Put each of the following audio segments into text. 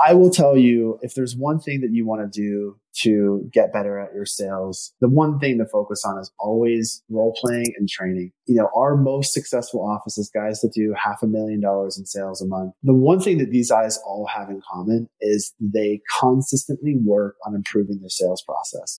I will tell you if there's one thing that you want to do to get better at your sales, the one thing to focus on is always role playing and training. You know, our most successful offices, guys that do half a million dollars in sales a month, the one thing that these guys all have in common is they consistently work on improving their sales process.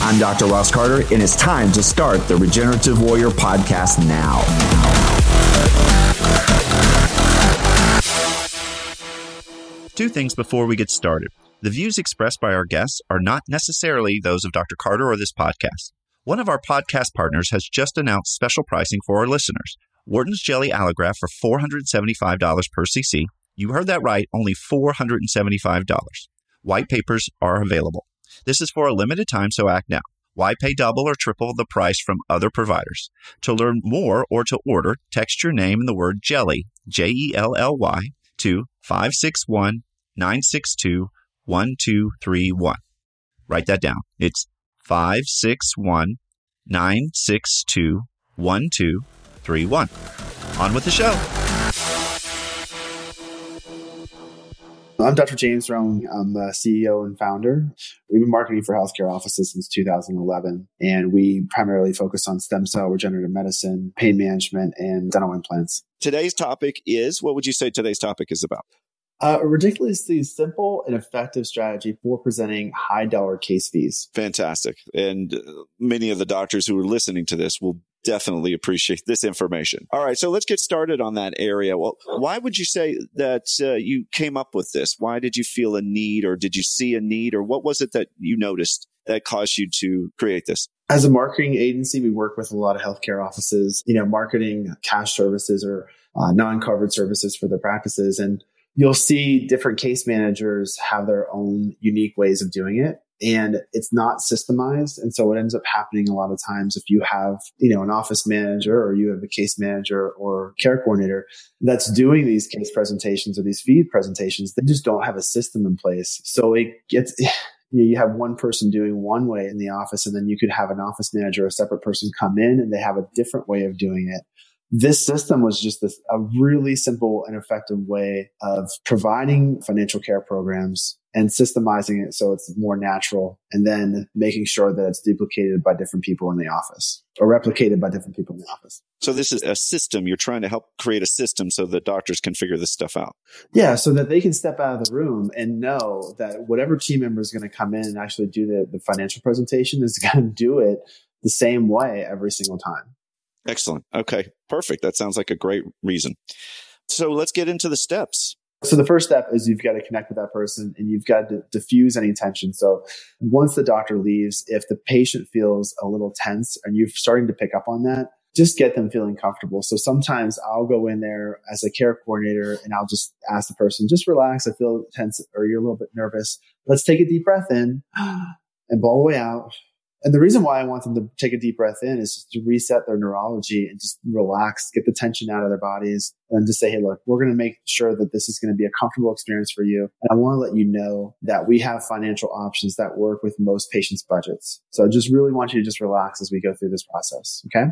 I'm Dr. Ross Carter, and it's time to start the Regenerative Warrior podcast now. Two things before we get started. The views expressed by our guests are not necessarily those of Dr. Carter or this podcast. One of our podcast partners has just announced special pricing for our listeners. Wharton's Jelly Allograft for $475 per cc. You heard that right, only $475. White papers are available. This is for a limited time, so act now. Why pay double or triple the price from other providers? To learn more or to order, text your name and the word jelly, J E L L Y, to 561 962 1231. Write that down. It's 561 962 1231. On with the show. I'm Dr. James Roan. I'm the CEO and founder. We've been marketing for healthcare offices since 2011, and we primarily focus on stem cell regenerative medicine, pain management, and dental implants. Today's topic is what would you say today's topic is about? Uh, a ridiculously simple and effective strategy for presenting high dollar case fees. Fantastic. And uh, many of the doctors who are listening to this will definitely appreciate this information. All right, so let's get started on that area. Well, why would you say that uh, you came up with this? Why did you feel a need, or did you see a need, or what was it that you noticed that caused you to create this? As a marketing agency, we work with a lot of healthcare offices, you know, marketing cash services or uh, non-covered services for their practices. And you'll see different case managers have their own unique ways of doing it and it's not systemized. And so what ends up happening a lot of times if you have, you know, an office manager or you have a case manager or care coordinator that's doing these case presentations or these feed presentations, they just don't have a system in place. So it gets, you have one person doing one way in the office and then you could have an office manager, a separate person come in and they have a different way of doing it this system was just this, a really simple and effective way of providing financial care programs and systemizing it so it's more natural and then making sure that it's duplicated by different people in the office or replicated by different people in the office. So this is a system. You're trying to help create a system so that doctors can figure this stuff out. Yeah. So that they can step out of the room and know that whatever team member is going to come in and actually do the, the financial presentation is going to do it the same way every single time. Excellent. Okay. Perfect. That sounds like a great reason. So let's get into the steps. So the first step is you've got to connect with that person and you've got to diffuse any tension. So once the doctor leaves, if the patient feels a little tense and you're starting to pick up on that, just get them feeling comfortable. So sometimes I'll go in there as a care coordinator and I'll just ask the person, just relax. I feel tense or you're a little bit nervous. Let's take a deep breath in and blow away out. And the reason why I want them to take a deep breath in is just to reset their neurology and just relax, get the tension out of their bodies and just say, Hey, look, we're going to make sure that this is going to be a comfortable experience for you. And I want to let you know that we have financial options that work with most patients' budgets. So I just really want you to just relax as we go through this process. Okay.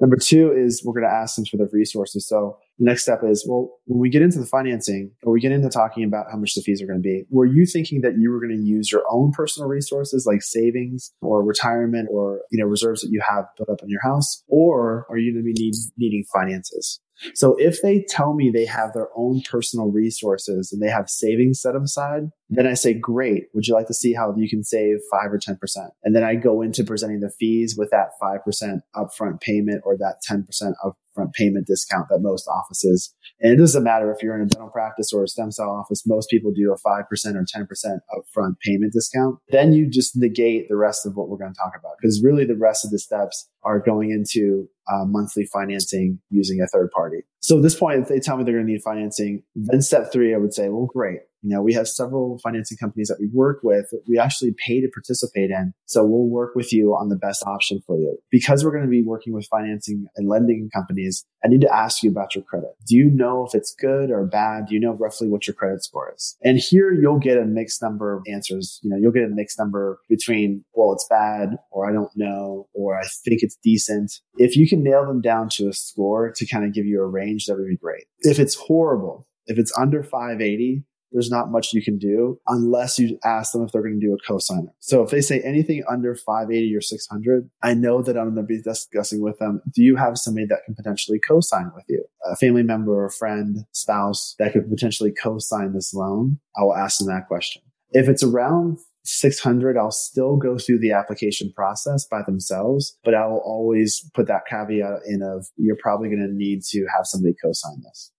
Number two is we're going to ask them for their resources. So the next step is, well, when we get into the financing or we get into talking about how much the fees are going to be, were you thinking that you were going to use your own personal resources like savings or retirement or, you know, reserves that you have built up in your house? Or are you going to be need, needing finances? So if they tell me they have their own personal resources and they have savings set aside, then I say, great. Would you like to see how you can save five or 10%? And then I go into presenting the fees with that 5% upfront payment or that 10% upfront payment discount that most offices, and it doesn't matter if you're in a dental practice or a stem cell office, most people do a 5% or 10% upfront payment discount. Then you just negate the rest of what we're going to talk about because really the rest of the steps are going into uh, monthly financing using a third party. So at this point, if they tell me they're going to need financing, then step three, I would say, well, great You know, we have several financing companies that we work with. We actually pay to participate in. So we'll work with you on the best option for you. Because we're going to be working with financing and lending companies, I need to ask you about your credit. Do you know if it's good or bad? Do you know roughly what your credit score is? And here you'll get a mixed number of answers. You know, you'll get a mixed number between, well, it's bad or I don't know, or I think it's decent. If you can nail them down to a score to kind of give you a range, that would be great. If it's horrible, if it's under 580, there's not much you can do unless you ask them if they're going to do a cosigner. So if they say anything under 580 or 600, I know that I'm going to be discussing with them. Do you have somebody that can potentially co-sign with you? A family member or a friend, spouse that could potentially co-sign this loan? I will ask them that question. If it's around 600, I'll still go through the application process by themselves, but I will always put that caveat in of you're probably going to need to have somebody co-sign this.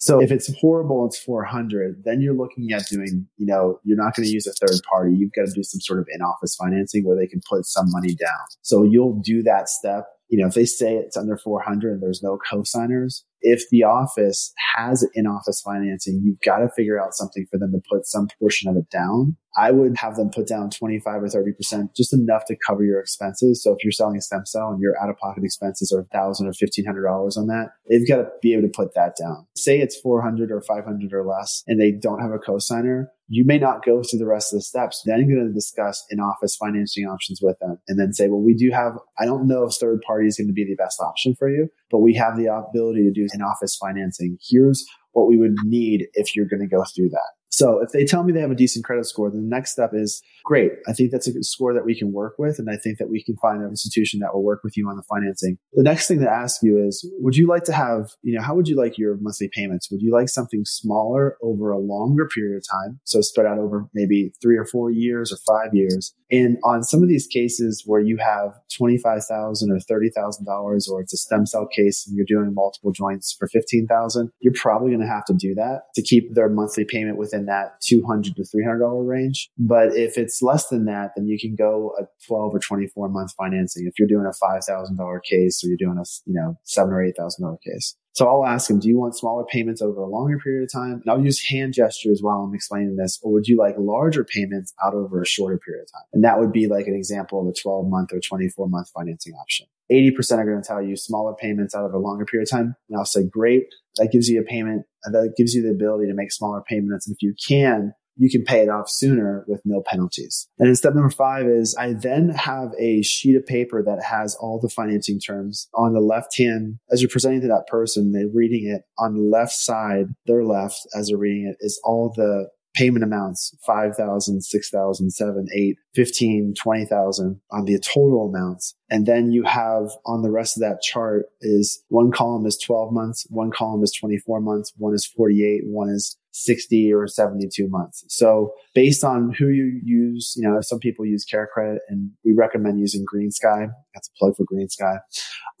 So if it's horrible, it's 400, then you're looking at doing, you know, you're not going to use a third party. You've got to do some sort of in-office financing where they can put some money down. So you'll do that step. You know, if they say it's under 400 and there's no co-signers, if the office has in-office financing, you've got to figure out something for them to put some portion of it down. I would have them put down 25 or 30%, just enough to cover your expenses. So if you're selling a stem cell and your out of pocket expenses are thousand or $1,500 on that, they've got to be able to put that down. Say it's 400 or 500 or less and they don't have a cosigner you may not go through the rest of the steps. Then you're going to discuss in office financing options with them and then say, well, we do have, I don't know if third party is going to be the best option for you, but we have the ability to do in office financing. Here's what we would need if you're going to go through that. So if they tell me they have a decent credit score, the next step is great. I think that's a score that we can work with. And I think that we can find an institution that will work with you on the financing. The next thing to ask you is, would you like to have, you know, how would you like your monthly payments? Would you like something smaller over a longer period of time? So spread out over maybe three or four years or five years. And on some of these cases where you have 25,000 or $30,000 or it's a stem cell case and you're doing multiple joints for 15,000, you're probably going to have to do that to keep their monthly payment within that 200 to $300 range. But if it's less than that, then you can go a 12 or 24 month financing. If you're doing a $5,000 case or you're doing a, you know, seven or $8,000 case. So I'll ask them, do you want smaller payments over a longer period of time? And I'll use hand gestures while I'm explaining this. Or would you like larger payments out over a shorter period of time? And that would be like an example of a 12 month or 24 month financing option. 80% are going to tell you smaller payments out of a longer period of time. And I'll say, great. That gives you a payment. That gives you the ability to make smaller payments. And if you can, you can pay it off sooner with no penalties. And then step number five is I then have a sheet of paper that has all the financing terms on the left hand as you're presenting to that person, they're reading it on the left side, their left as they're reading it is all the payment amounts 5,000, 6,000, 7, 8, 15, 20,000 on the total amounts. And then you have on the rest of that chart is one column is 12 months, one column is 24 months, one is 48, one is 60 or 72 months. So based on who you use, you know, some people use CareCredit and we recommend using GreenSky. That's a plug for GreenSky.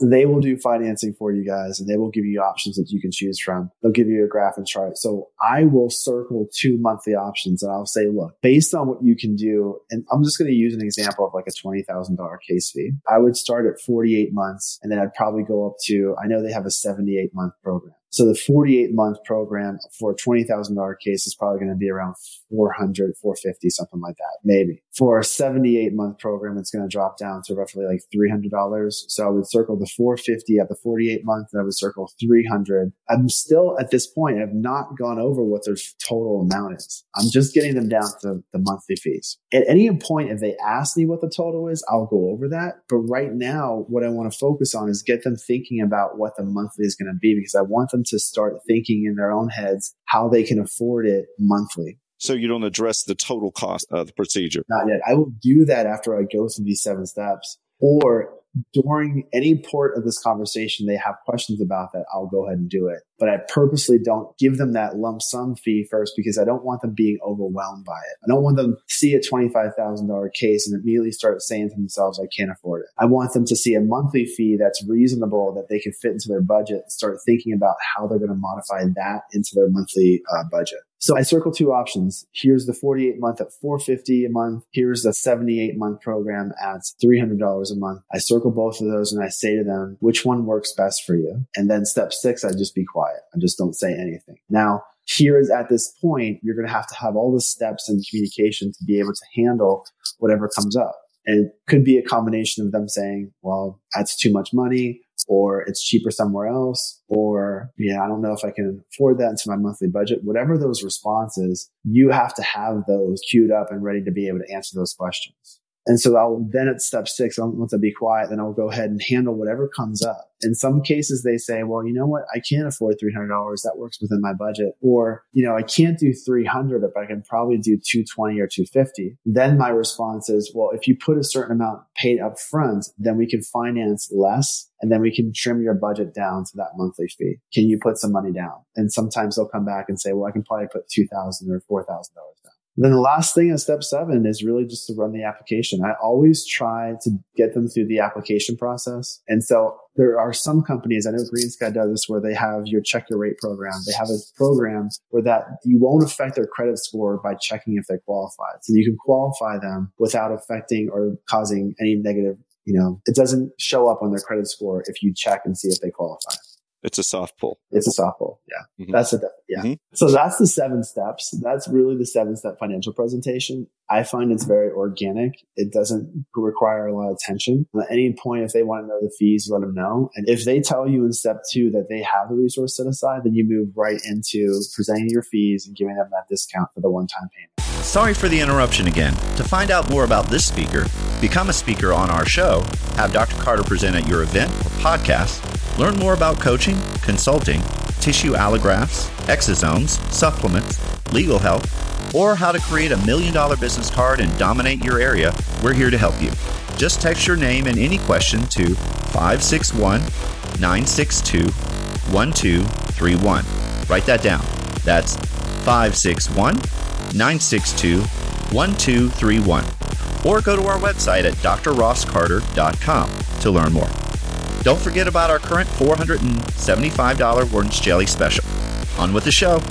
They will do financing for you guys and they will give you options that you can choose from. They'll give you a graph and chart. So I will circle two monthly options and I'll say, look, based on what you can do, and I'm just going to use an example of like a $20,000 case fee. I would start at 48 months and then I'd probably go up to, I know they have a 78 month program. So the 48 month program for a $20,000 case is probably going to be around 400, 450, something like that, maybe. For a 78 month program, it's going to drop down to roughly like $300. So I would circle the 450 at the 48 month and I would circle 300. I'm still at this point, I've not gone over what their total amount is. I'm just getting them down to the monthly fees. At any point, if they ask me what the total is, I'll go over that. But right now, what I want to focus on is get them thinking about what the monthly is going to be because I want them them to start thinking in their own heads how they can afford it monthly. So you don't address the total cost of the procedure? Not yet. I will do that after I go through these seven steps. Or during any part of this conversation, they have questions about that, I'll go ahead and do it. But I purposely don't give them that lump sum fee first because I don't want them being overwhelmed by it. I don't want them to see a $25,000 case and immediately start saying to themselves, I can't afford it. I want them to see a monthly fee that's reasonable that they can fit into their budget and start thinking about how they're going to modify that into their monthly uh, budget. So I circle two options. Here's the 48 month at 450 a month. Here's the 78 month program at $300 a month. I circle both of those and I say to them, which one works best for you? And then step six, I just be quiet. I just don't say anything. Now, here is at this point, you're going to have to have all the steps and communication to be able to handle whatever comes up. And it could be a combination of them saying, well, that's too much money or it's cheaper somewhere else, or yeah, I don't know if I can afford that into my monthly budget. Whatever those responses, you have to have those queued up and ready to be able to answer those questions. And so I'll then at step six, once I be quiet, then I'll go ahead and handle whatever comes up. In some cases, they say, well, you know what? I can't afford $300. That works within my budget. Or, you know, I can't do 300, but I can probably do 220 or 250. Then my response is, well, if you put a certain amount paid up front, then we can finance less and then we can trim your budget down to that monthly fee. Can you put some money down? And sometimes they'll come back and say, well, I can probably put 2000 or $4,000 down. Then the last thing in step seven is really just to run the application. I always try to get them through the application process. And so there are some companies, I know GreenSky does this where they have your check your rate program. They have a program where that you won't affect their credit score by checking if they qualify. So you can qualify them without affecting or causing any negative, you know, it doesn't show up on their credit score if you check and see if they qualify. It's a soft pull. It's a soft pull. Yeah. Mm-hmm. That's a, yeah. Mm-hmm. So that's the seven steps. That's really the seven step financial presentation. I find it's very organic. It doesn't require a lot of attention. At any point, if they want to know the fees, let them know. And if they tell you in step two that they have the resource set aside, then you move right into presenting your fees and giving them that discount for the one time payment. Sorry for the interruption again. To find out more about this speaker, become a speaker on our show, have Dr. Carter present at your event or podcast, learn more about coaching, consulting, tissue allografts, exosomes, supplements, legal help, or how to create a million dollar business card and dominate your area, we're here to help you. Just text your name and any question to 561 962 1231. Write that down. That's 561 962 1231. Or go to our website at drrosscarter.com to learn more. Don't forget about our current $475 Wharton's Jelly special. On with the show.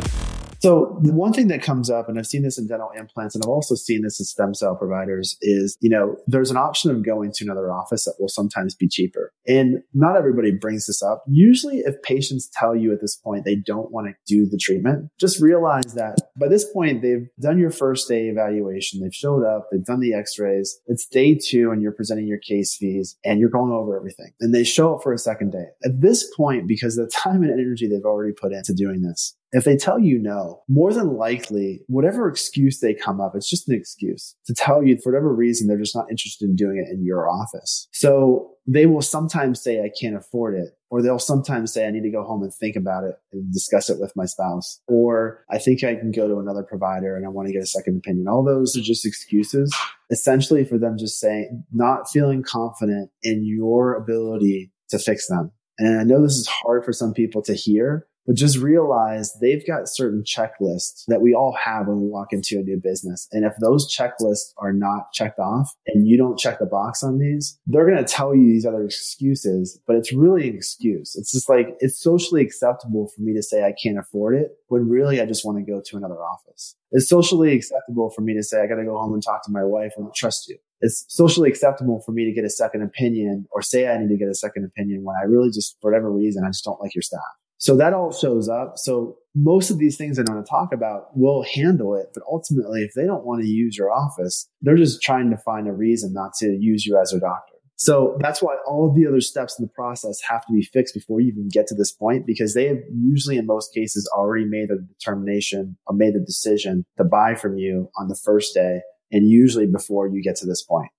So the one thing that comes up, and I've seen this in dental implants, and I've also seen this in stem cell providers, is you know there's an option of going to another office that will sometimes be cheaper, and not everybody brings this up. Usually, if patients tell you at this point they don't want to do the treatment, just realize that by this point they've done your first day evaluation, they've showed up, they've done the X-rays. It's day two, and you're presenting your case fees, and you're going over everything, and they show up for a second day. At this point, because the time and energy they've already put into doing this, if they tell you no, more than likely, whatever excuse they come up, it's just an excuse to tell you for whatever reason, they're just not interested in doing it in your office. So they will sometimes say, I can't afford it. Or they'll sometimes say, I need to go home and think about it and discuss it with my spouse. Or I think I can go to another provider and I want to get a second opinion. All those are just excuses essentially for them just saying, not feeling confident in your ability to fix them. And I know this is hard for some people to hear, but just realize they've got certain checklists that we all have when we walk into a new business. And if those checklists are not checked off and you don't check the box on these, they're going to tell you these other excuses, but it's really an excuse. It's just like, it's socially acceptable for me to say I can't afford it when really I just want to go to another office. It's socially acceptable for me to say I got to go home and talk to my wife and trust you. It's socially acceptable for me to get a second opinion or say I need to get a second opinion when I really just, for whatever reason, I just don't like your staff. So that all shows up. So most of these things I'm going to talk about will handle it. But ultimately, if they don't want to use your office, they're just trying to find a reason not to use you as their doctor. So that's why all of the other steps in the process have to be fixed before you even get to this point, because they have usually in most cases already made the determination or made the decision to buy from you on the first day and usually before you get to this point.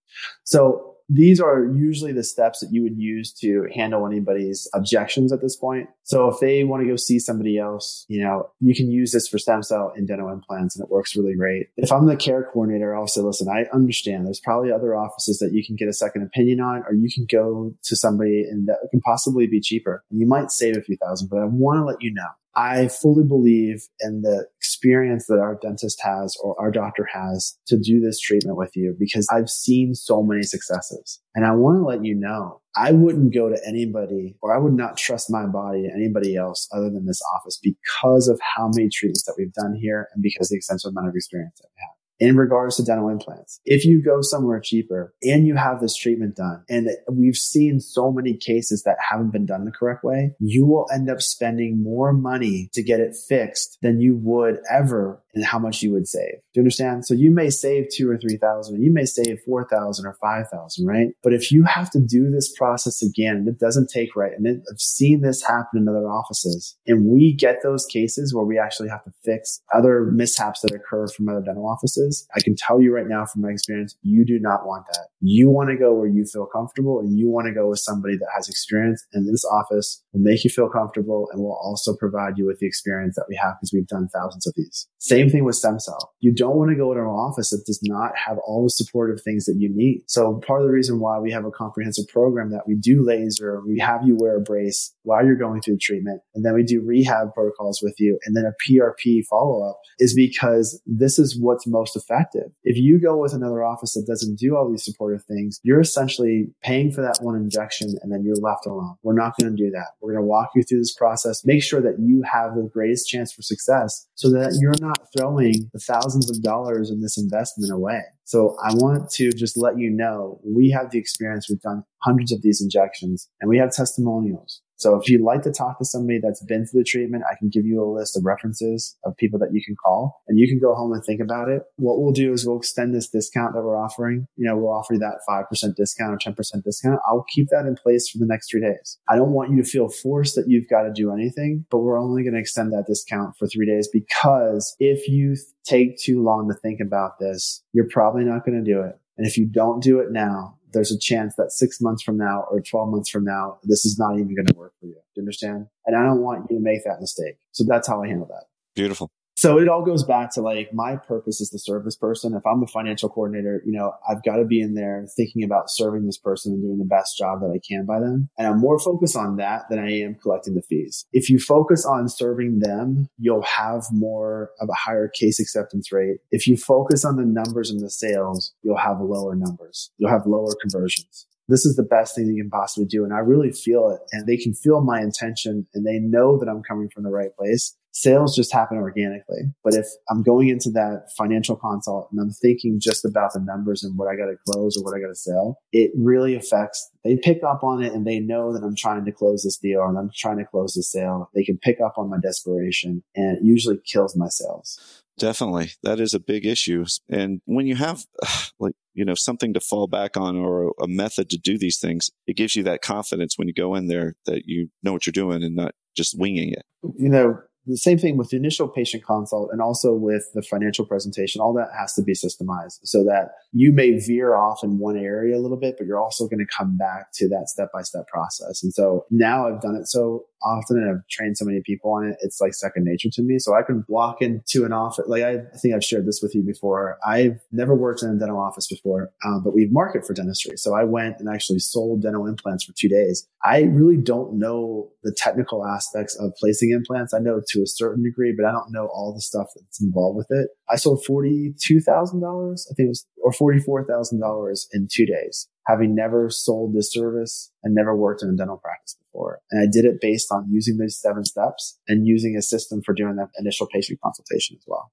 So these are usually the steps that you would use to handle anybody's objections at this point. So if they want to go see somebody else, you know, you can use this for stem cell and dental implants and it works really great. If I'm the care coordinator, I'll say, listen, I understand there's probably other offices that you can get a second opinion on, or you can go to somebody and that can possibly be cheaper. You might save a few thousand, but I want to let you know I fully believe in the experience that our dentist has or our doctor has to do this treatment with you because I've seen so many successes. And I want to let you know, I wouldn't go to anybody or I would not trust my body to anybody else other than this office because of how many treatments that we've done here and because the extensive amount of experience that we have. In regards to dental implants. If you go somewhere cheaper and you have this treatment done, and we've seen so many cases that haven't been done the correct way, you will end up spending more money to get it fixed than you would ever and how much you would save. Do you understand? So you may save two or three thousand, you may save four thousand or five thousand, right? But if you have to do this process again and it doesn't take right, and I've seen this happen in other offices, and we get those cases where we actually have to fix other mishaps that occur from other dental offices, I can tell you right now from my experience, you do not want that. You want to go where you feel comfortable and you want to go with somebody that has experience and this office will make you feel comfortable and will also provide you with the experience that we have because we've done thousands of these. Same thing with stem cell. You don't want to go to an office that does not have all the supportive things that you need. So part of the reason why we have a comprehensive program that we do laser, we have you wear a brace while you're going through treatment, and then we do rehab protocols with you, and then a PRP follow up is because this is what's most effective. If you go with another office that doesn't do all these supportive things, you're essentially paying for that one injection and then you're left alone. We're not going to do that. We're going to walk you through this process, make sure that you have the greatest chance for success so that you're not throwing the thousands of dollars in this investment away. So I want to just let you know we have the experience. We've done hundreds of these injections and we have testimonials. So if you'd like to talk to somebody that's been through the treatment, I can give you a list of references of people that you can call and you can go home and think about it. What we'll do is we'll extend this discount that we're offering. You know, we'll offer you that 5% discount or 10% discount. I'll keep that in place for the next three days. I don't want you to feel forced that you've got to do anything, but we're only going to extend that discount for three days because if you take too long to think about this, you're probably not going to do it. And if you don't do it now, there's a chance that six months from now or 12 months from now, this is not even going to work for you. Do you understand? And I don't want you to make that mistake. So that's how I handle that. Beautiful. So it all goes back to like my purpose as the service person. If I'm a financial coordinator, you know, I've got to be in there thinking about serving this person and doing the best job that I can by them. And I'm more focused on that than I am collecting the fees. If you focus on serving them, you'll have more of a higher case acceptance rate. If you focus on the numbers and the sales, you'll have lower numbers. You'll have lower conversions this is the best thing you can possibly do. And I really feel it and they can feel my intention and they know that I'm coming from the right place. Sales just happen organically. But if I'm going into that financial consult and I'm thinking just about the numbers and what I got to close or what I got to sell, it really affects, they pick up on it and they know that I'm trying to close this deal and I'm trying to close the sale. They can pick up on my desperation and it usually kills my sales. Definitely. That is a big issue. And when you have like, you know, something to fall back on or a method to do these things, it gives you that confidence when you go in there that you know what you're doing and not just winging it. You know, the same thing with the initial patient consult and also with the financial presentation. All that has to be systemized so that you may veer off in one area a little bit, but you're also going to come back to that step by step process. And so now I've done it so often and I've trained so many people on it. It's like second nature to me. So I can walk into an office. Like I, think I've shared this with you before. I've never worked in a dental office before, um, but we've market for dentistry. So I went and actually sold dental implants for two days. I really don't know the technical aspects of placing implants. I know to a certain degree, but I don't know all the stuff that's involved with it. I sold $42,000. I think it was, or $44,000 in two days having never sold this service and never worked in a dental practice before. And I did it based on using these seven steps and using a system for doing that initial patient consultation as well.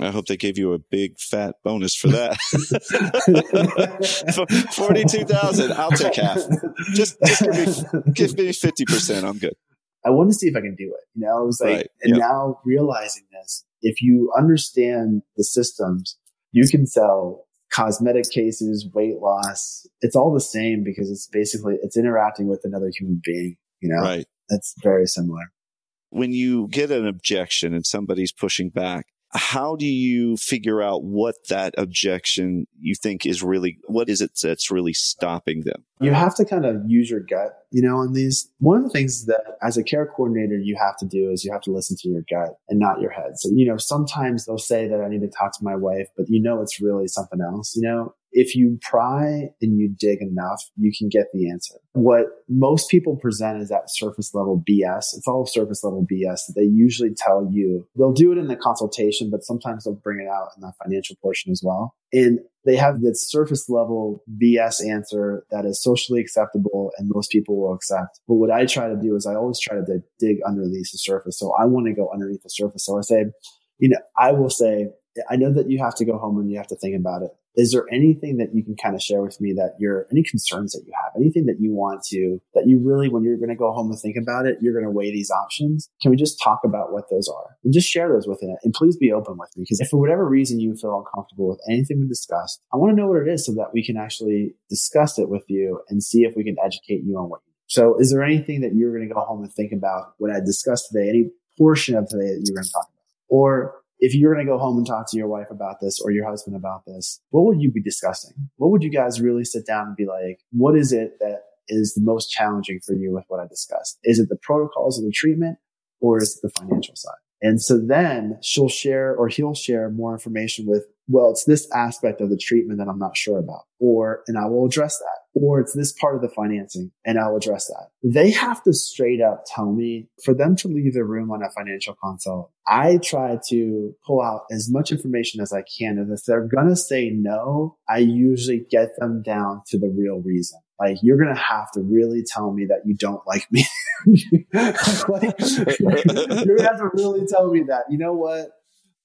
I hope they gave you a big fat bonus for that. Forty-two thousand. I'll take half. Just, just give me, give me fifty percent. I'm good. I want to see if I can do it. You know, I was like, right. and yep. now realizing this, if you understand the systems, you can sell cosmetic cases, weight loss. It's all the same because it's basically, it's interacting with another human being, you know? Right. That's very similar. When you get an objection and somebody's pushing back, how do you figure out what that objection you think is really what is it that's really stopping them? You have to kind of use your gut you know on these one of the things that as a care coordinator you have to do is you have to listen to your gut and not your head. So you know sometimes they'll say that i need to talk to my wife but you know it's really something else you know if you pry and you dig enough, you can get the answer. What most people present is that surface level BS. It's all surface level BS that they usually tell you. They'll do it in the consultation, but sometimes they'll bring it out in the financial portion as well. And they have this surface level BS answer that is socially acceptable and most people will accept. But what I try to do is I always try to dig underneath the surface. So I want to go underneath the surface. So I say, you know, I will say, I know that you have to go home and you have to think about it. Is there anything that you can kind of share with me that you're, any concerns that you have, anything that you want to, that you really, when you're going to go home and think about it, you're going to weigh these options? Can we just talk about what those are and just share those with it? And please be open with me because if for whatever reason you feel uncomfortable with anything we discussed, I want to know what it is so that we can actually discuss it with you and see if we can educate you on what you so is there anything that you're going to go home and think about what I discussed today, any portion of today that you're going to talk about? Or if you're going to go home and talk to your wife about this or your husband about this, what would you be discussing? What would you guys really sit down and be like, what is it that is the most challenging for you with what I discussed? Is it the protocols of the treatment or is it the financial side? And so then she'll share or he'll share more information with, well, it's this aspect of the treatment that I'm not sure about, or, and I will address that, or it's this part of the financing and I'll address that. They have to straight up tell me for them to leave the room on a financial consult. I try to pull out as much information as I can. And if they're going to say no, I usually get them down to the real reason. Like you're to have to really tell me that you don't like me. like, you're to have to really tell me that, you know what?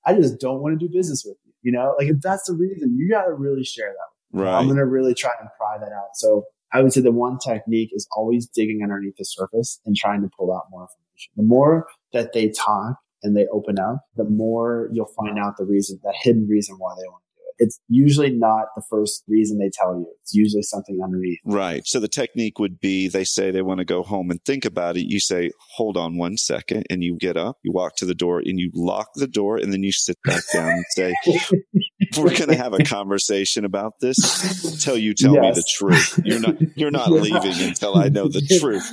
I just don't want to do business with you. Know, like if that's the reason, you got to really share that. Right. I'm going to really try and pry that out. So I would say the one technique is always digging underneath the surface and trying to pull out more information. The more that they talk and they open up, the more you'll find out the reason, the hidden reason why they want it's usually not the first reason they tell you. It's usually something underneath. Right. So the technique would be they say they want to go home and think about it. You say, hold on one second. And you get up, you walk to the door and you lock the door and then you sit back down and say, we're going to have a conversation about this until you tell yes. me the truth. You're not, you're not you're leaving not, until I know the truth.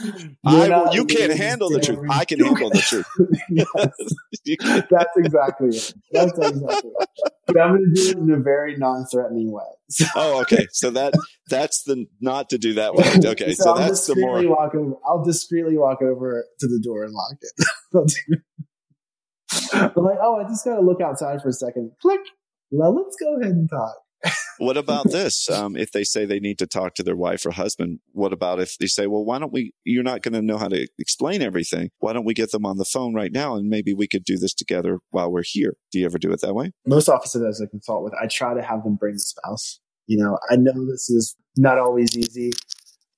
I, you can't handle the truth. I can handle the truth. That's exactly it. That's exactly it. But I'm going to do it in a very non-threatening way. So. Oh, okay. So that that's the not to do that way. Okay, so, so that's the more. Walk over, I'll discreetly walk over to the door and lock it. but like, oh, I just got to look outside for a second. Click. Well, let's go ahead and talk what about this? Um, if they say they need to talk to their wife or husband, what about if they say, well, why don't we, you're not going to know how to explain everything. Why don't we get them on the phone right now? And maybe we could do this together while we're here. Do you ever do it that way? Most offices as I consult with, I try to have them bring the spouse. You know, I know this is not always easy.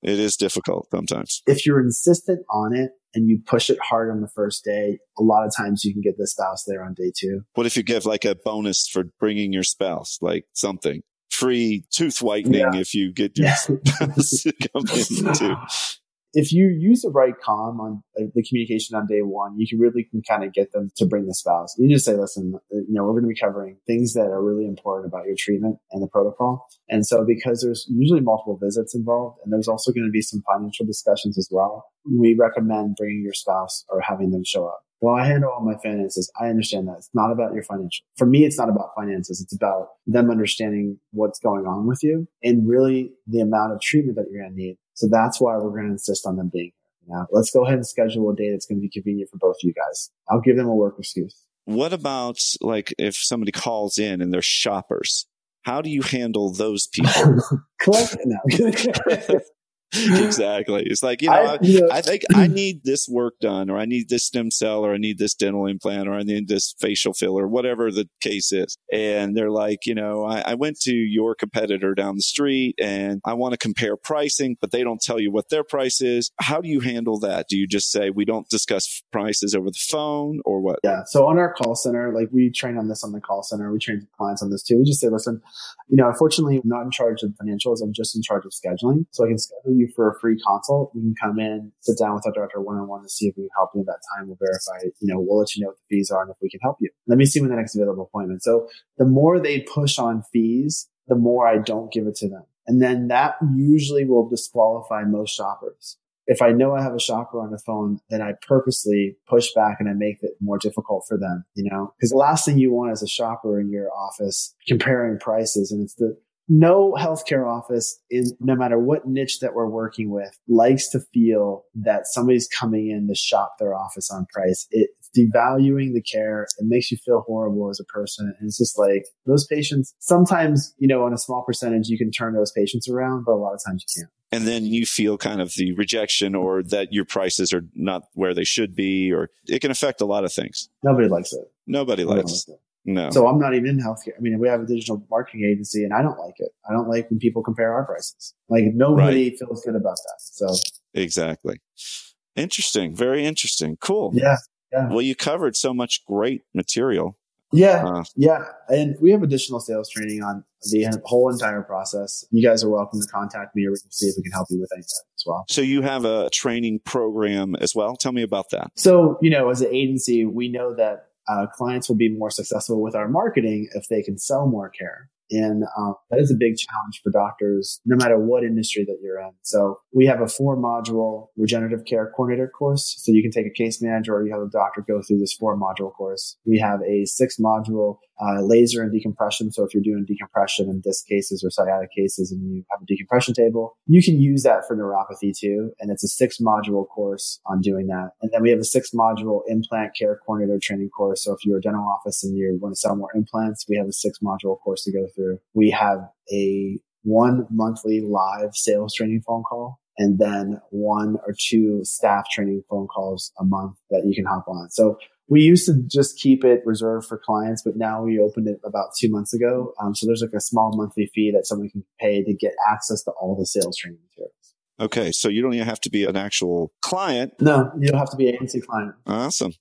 It is difficult sometimes. If you're insistent on it, and you push it hard on the first day, a lot of times you can get the spouse there on day two. What if you give like a bonus for bringing your spouse, like something? Free tooth whitening yeah. if you get your spouse to come in too if you use the right calm on uh, the communication on day one, you can really can kind of get them to bring the spouse. You just say, listen, uh, you know, we're going to be covering things that are really important about your treatment and the protocol. And so because there's usually multiple visits involved and there's also going to be some financial discussions as well, we recommend bringing your spouse or having them show up. Well, I handle all my finances. I understand that it's not about your financial. For me, it's not about finances. It's about them understanding what's going on with you and really the amount of treatment that you're going to need so that's why we're going to insist on them being here. Now, let's go ahead and schedule a day that's going to be convenient for both of you guys. I'll give them a work excuse. What about like if somebody calls in and they're shoppers? How do you handle those people? Collect now. exactly. It's like, you know, I, you know, I, think I need this work done, or I need this stem cell, or I need this dental implant, or I need this facial filler, whatever the case is. And they're like, you know, I, I went to your competitor down the street and I want to compare pricing, but they don't tell you what their price is. How do you handle that? Do you just say we don't discuss prices over the phone or what? Yeah. So on our call center, like we train on this on the call center, we train clients on this too. We just say, listen, you know, unfortunately, I'm not in charge of financials. I'm just in charge of scheduling. So I can schedule you you for a free consult. You can come in, sit down with our director one on one to see if we can help you at that time. We'll verify, you know, we'll let you know what the fees are and if we can help you. Let me see when the next available appointment. So the more they push on fees, the more I don't give it to them. And then that usually will disqualify most shoppers. If I know I have a shopper on the phone, then I purposely push back and I make it more difficult for them, you know, because the last thing you want as a shopper in your office comparing prices. And it's the, no healthcare office in no matter what niche that we're working with likes to feel that somebody's coming in to shop their office on price. It's devaluing the care. It makes you feel horrible as a person. And it's just like those patients, sometimes, you know, on a small percentage, you can turn those patients around, but a lot of times you can't. And then you feel kind of the rejection or that your prices are not where they should be, or it can affect a lot of things. Nobody likes it. Nobody, Nobody likes, likes it. No. So I'm not even in healthcare. I mean, we have a digital marketing agency and I don't like it. I don't like when people compare our prices. Like nobody right. feels good about that. So exactly. Interesting. Very interesting. Cool. Yeah. Yeah. Well, you covered so much great material. Yeah, uh, yeah, and we have additional sales training on the whole entire process. You guys are welcome to contact me, or we can see if we can help you with any of that as well. So you have a training program as well. Tell me about that. So you know, as an agency, we know that uh, clients will be more successful with our marketing if they can sell more care. And um, that is a big challenge for doctors, no matter what industry that you're in. So we have a four module regenerative care coordinator course. So you can take a case manager or you have a doctor go through this four module course. We have a six module uh, laser and decompression. So if you're doing decompression in disc cases or sciatic cases and you have a decompression table, you can use that for neuropathy too. And it's a six module course on doing that. And then we have a six module implant care coordinator training course. So if you're a dental office and you want to sell more implants, we have a six module course to go through. We have a one monthly live sales training phone call and then one or two staff training phone calls a month that you can hop on. So we used to just keep it reserved for clients, but now we opened it about two months ago. Um, so there's like a small monthly fee that someone can pay to get access to all the sales training materials. Okay, so you don't even have to be an actual client. No, you don't have to be an agency client. Awesome.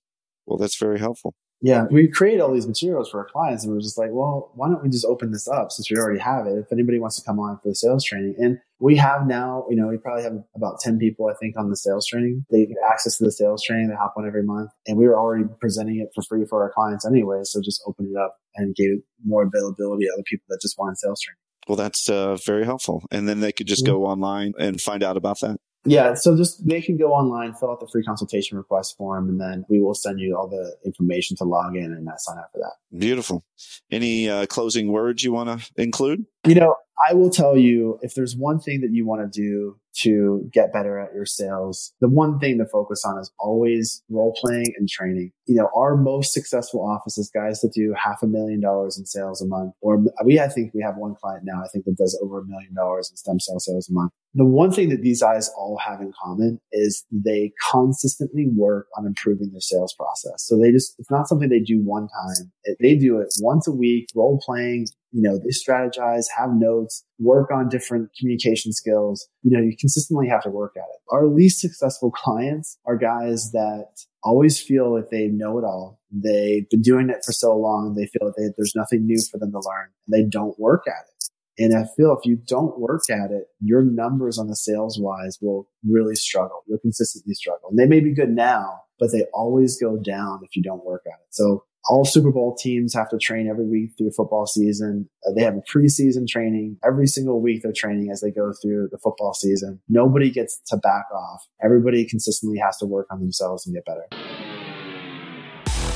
Well, that's very helpful yeah, we create all these materials for our clients, and we're just like, well, why don't we just open this up since we already have it? If anybody wants to come on for the sales training, and we have now, you know, we probably have about ten people, I think, on the sales training. They get access to the sales training. They hop on every month, and we were already presenting it for free for our clients anyway. So just open it up and gave more availability to other people that just want sales training. Well, that's uh, very helpful. And then they could just mm-hmm. go online and find out about that. Yeah, so just they can go online, fill out the free consultation request form, and then we will send you all the information to log in and sign up for that. Beautiful. Any uh, closing words you want to include? You know, I will tell you if there's one thing that you want to do to get better at your sales, the one thing to focus on is always role playing and training. You know, our most successful offices, guys that do half a million dollars in sales a month, or we, I think we have one client now, I think that does over a million dollars in stem cell sales a month. The one thing that these guys all have in common is they consistently work on improving their sales process. So they just, it's not something they do one time. They do it once a week, role playing, you know, they strategize, have notes, work on different communication skills. You know, you consistently have to work at it. Our least successful clients are guys that always feel that they know it all. They've been doing it for so long. They feel that there's nothing new for them to learn. They don't work at it. And I feel if you don't work at it, your numbers on the sales wise will really struggle. You'll consistently struggle. And they may be good now, but they always go down if you don't work at it. So all Super Bowl teams have to train every week through football season. Uh, they have a preseason training every single week. They're training as they go through the football season. Nobody gets to back off. Everybody consistently has to work on themselves and get better.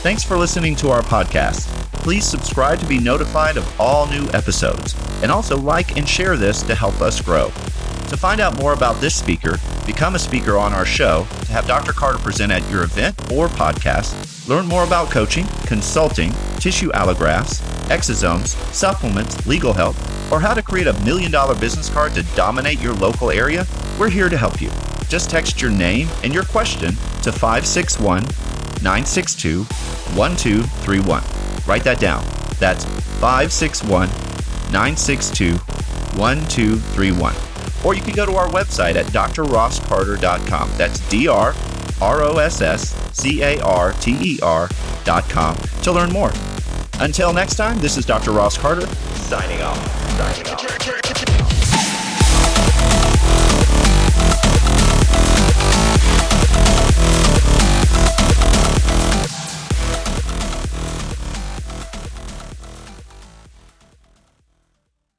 Thanks for listening to our podcast. Please subscribe to be notified of all new episodes and also like and share this to help us grow. To find out more about this speaker, become a speaker on our show, to have Dr. Carter present at your event or podcast, learn more about coaching, consulting, tissue allografts, exosomes, supplements, legal help, or how to create a million dollar business card to dominate your local area, we're here to help you. Just text your name and your question to 561 962 1231. Write that down. That's 561 962 1231 or you can go to our website at drrosscarter.com. That's D R R O S S C A R T E R.com to learn more. Until next time, this is Dr. Ross Carter signing off. Signing off.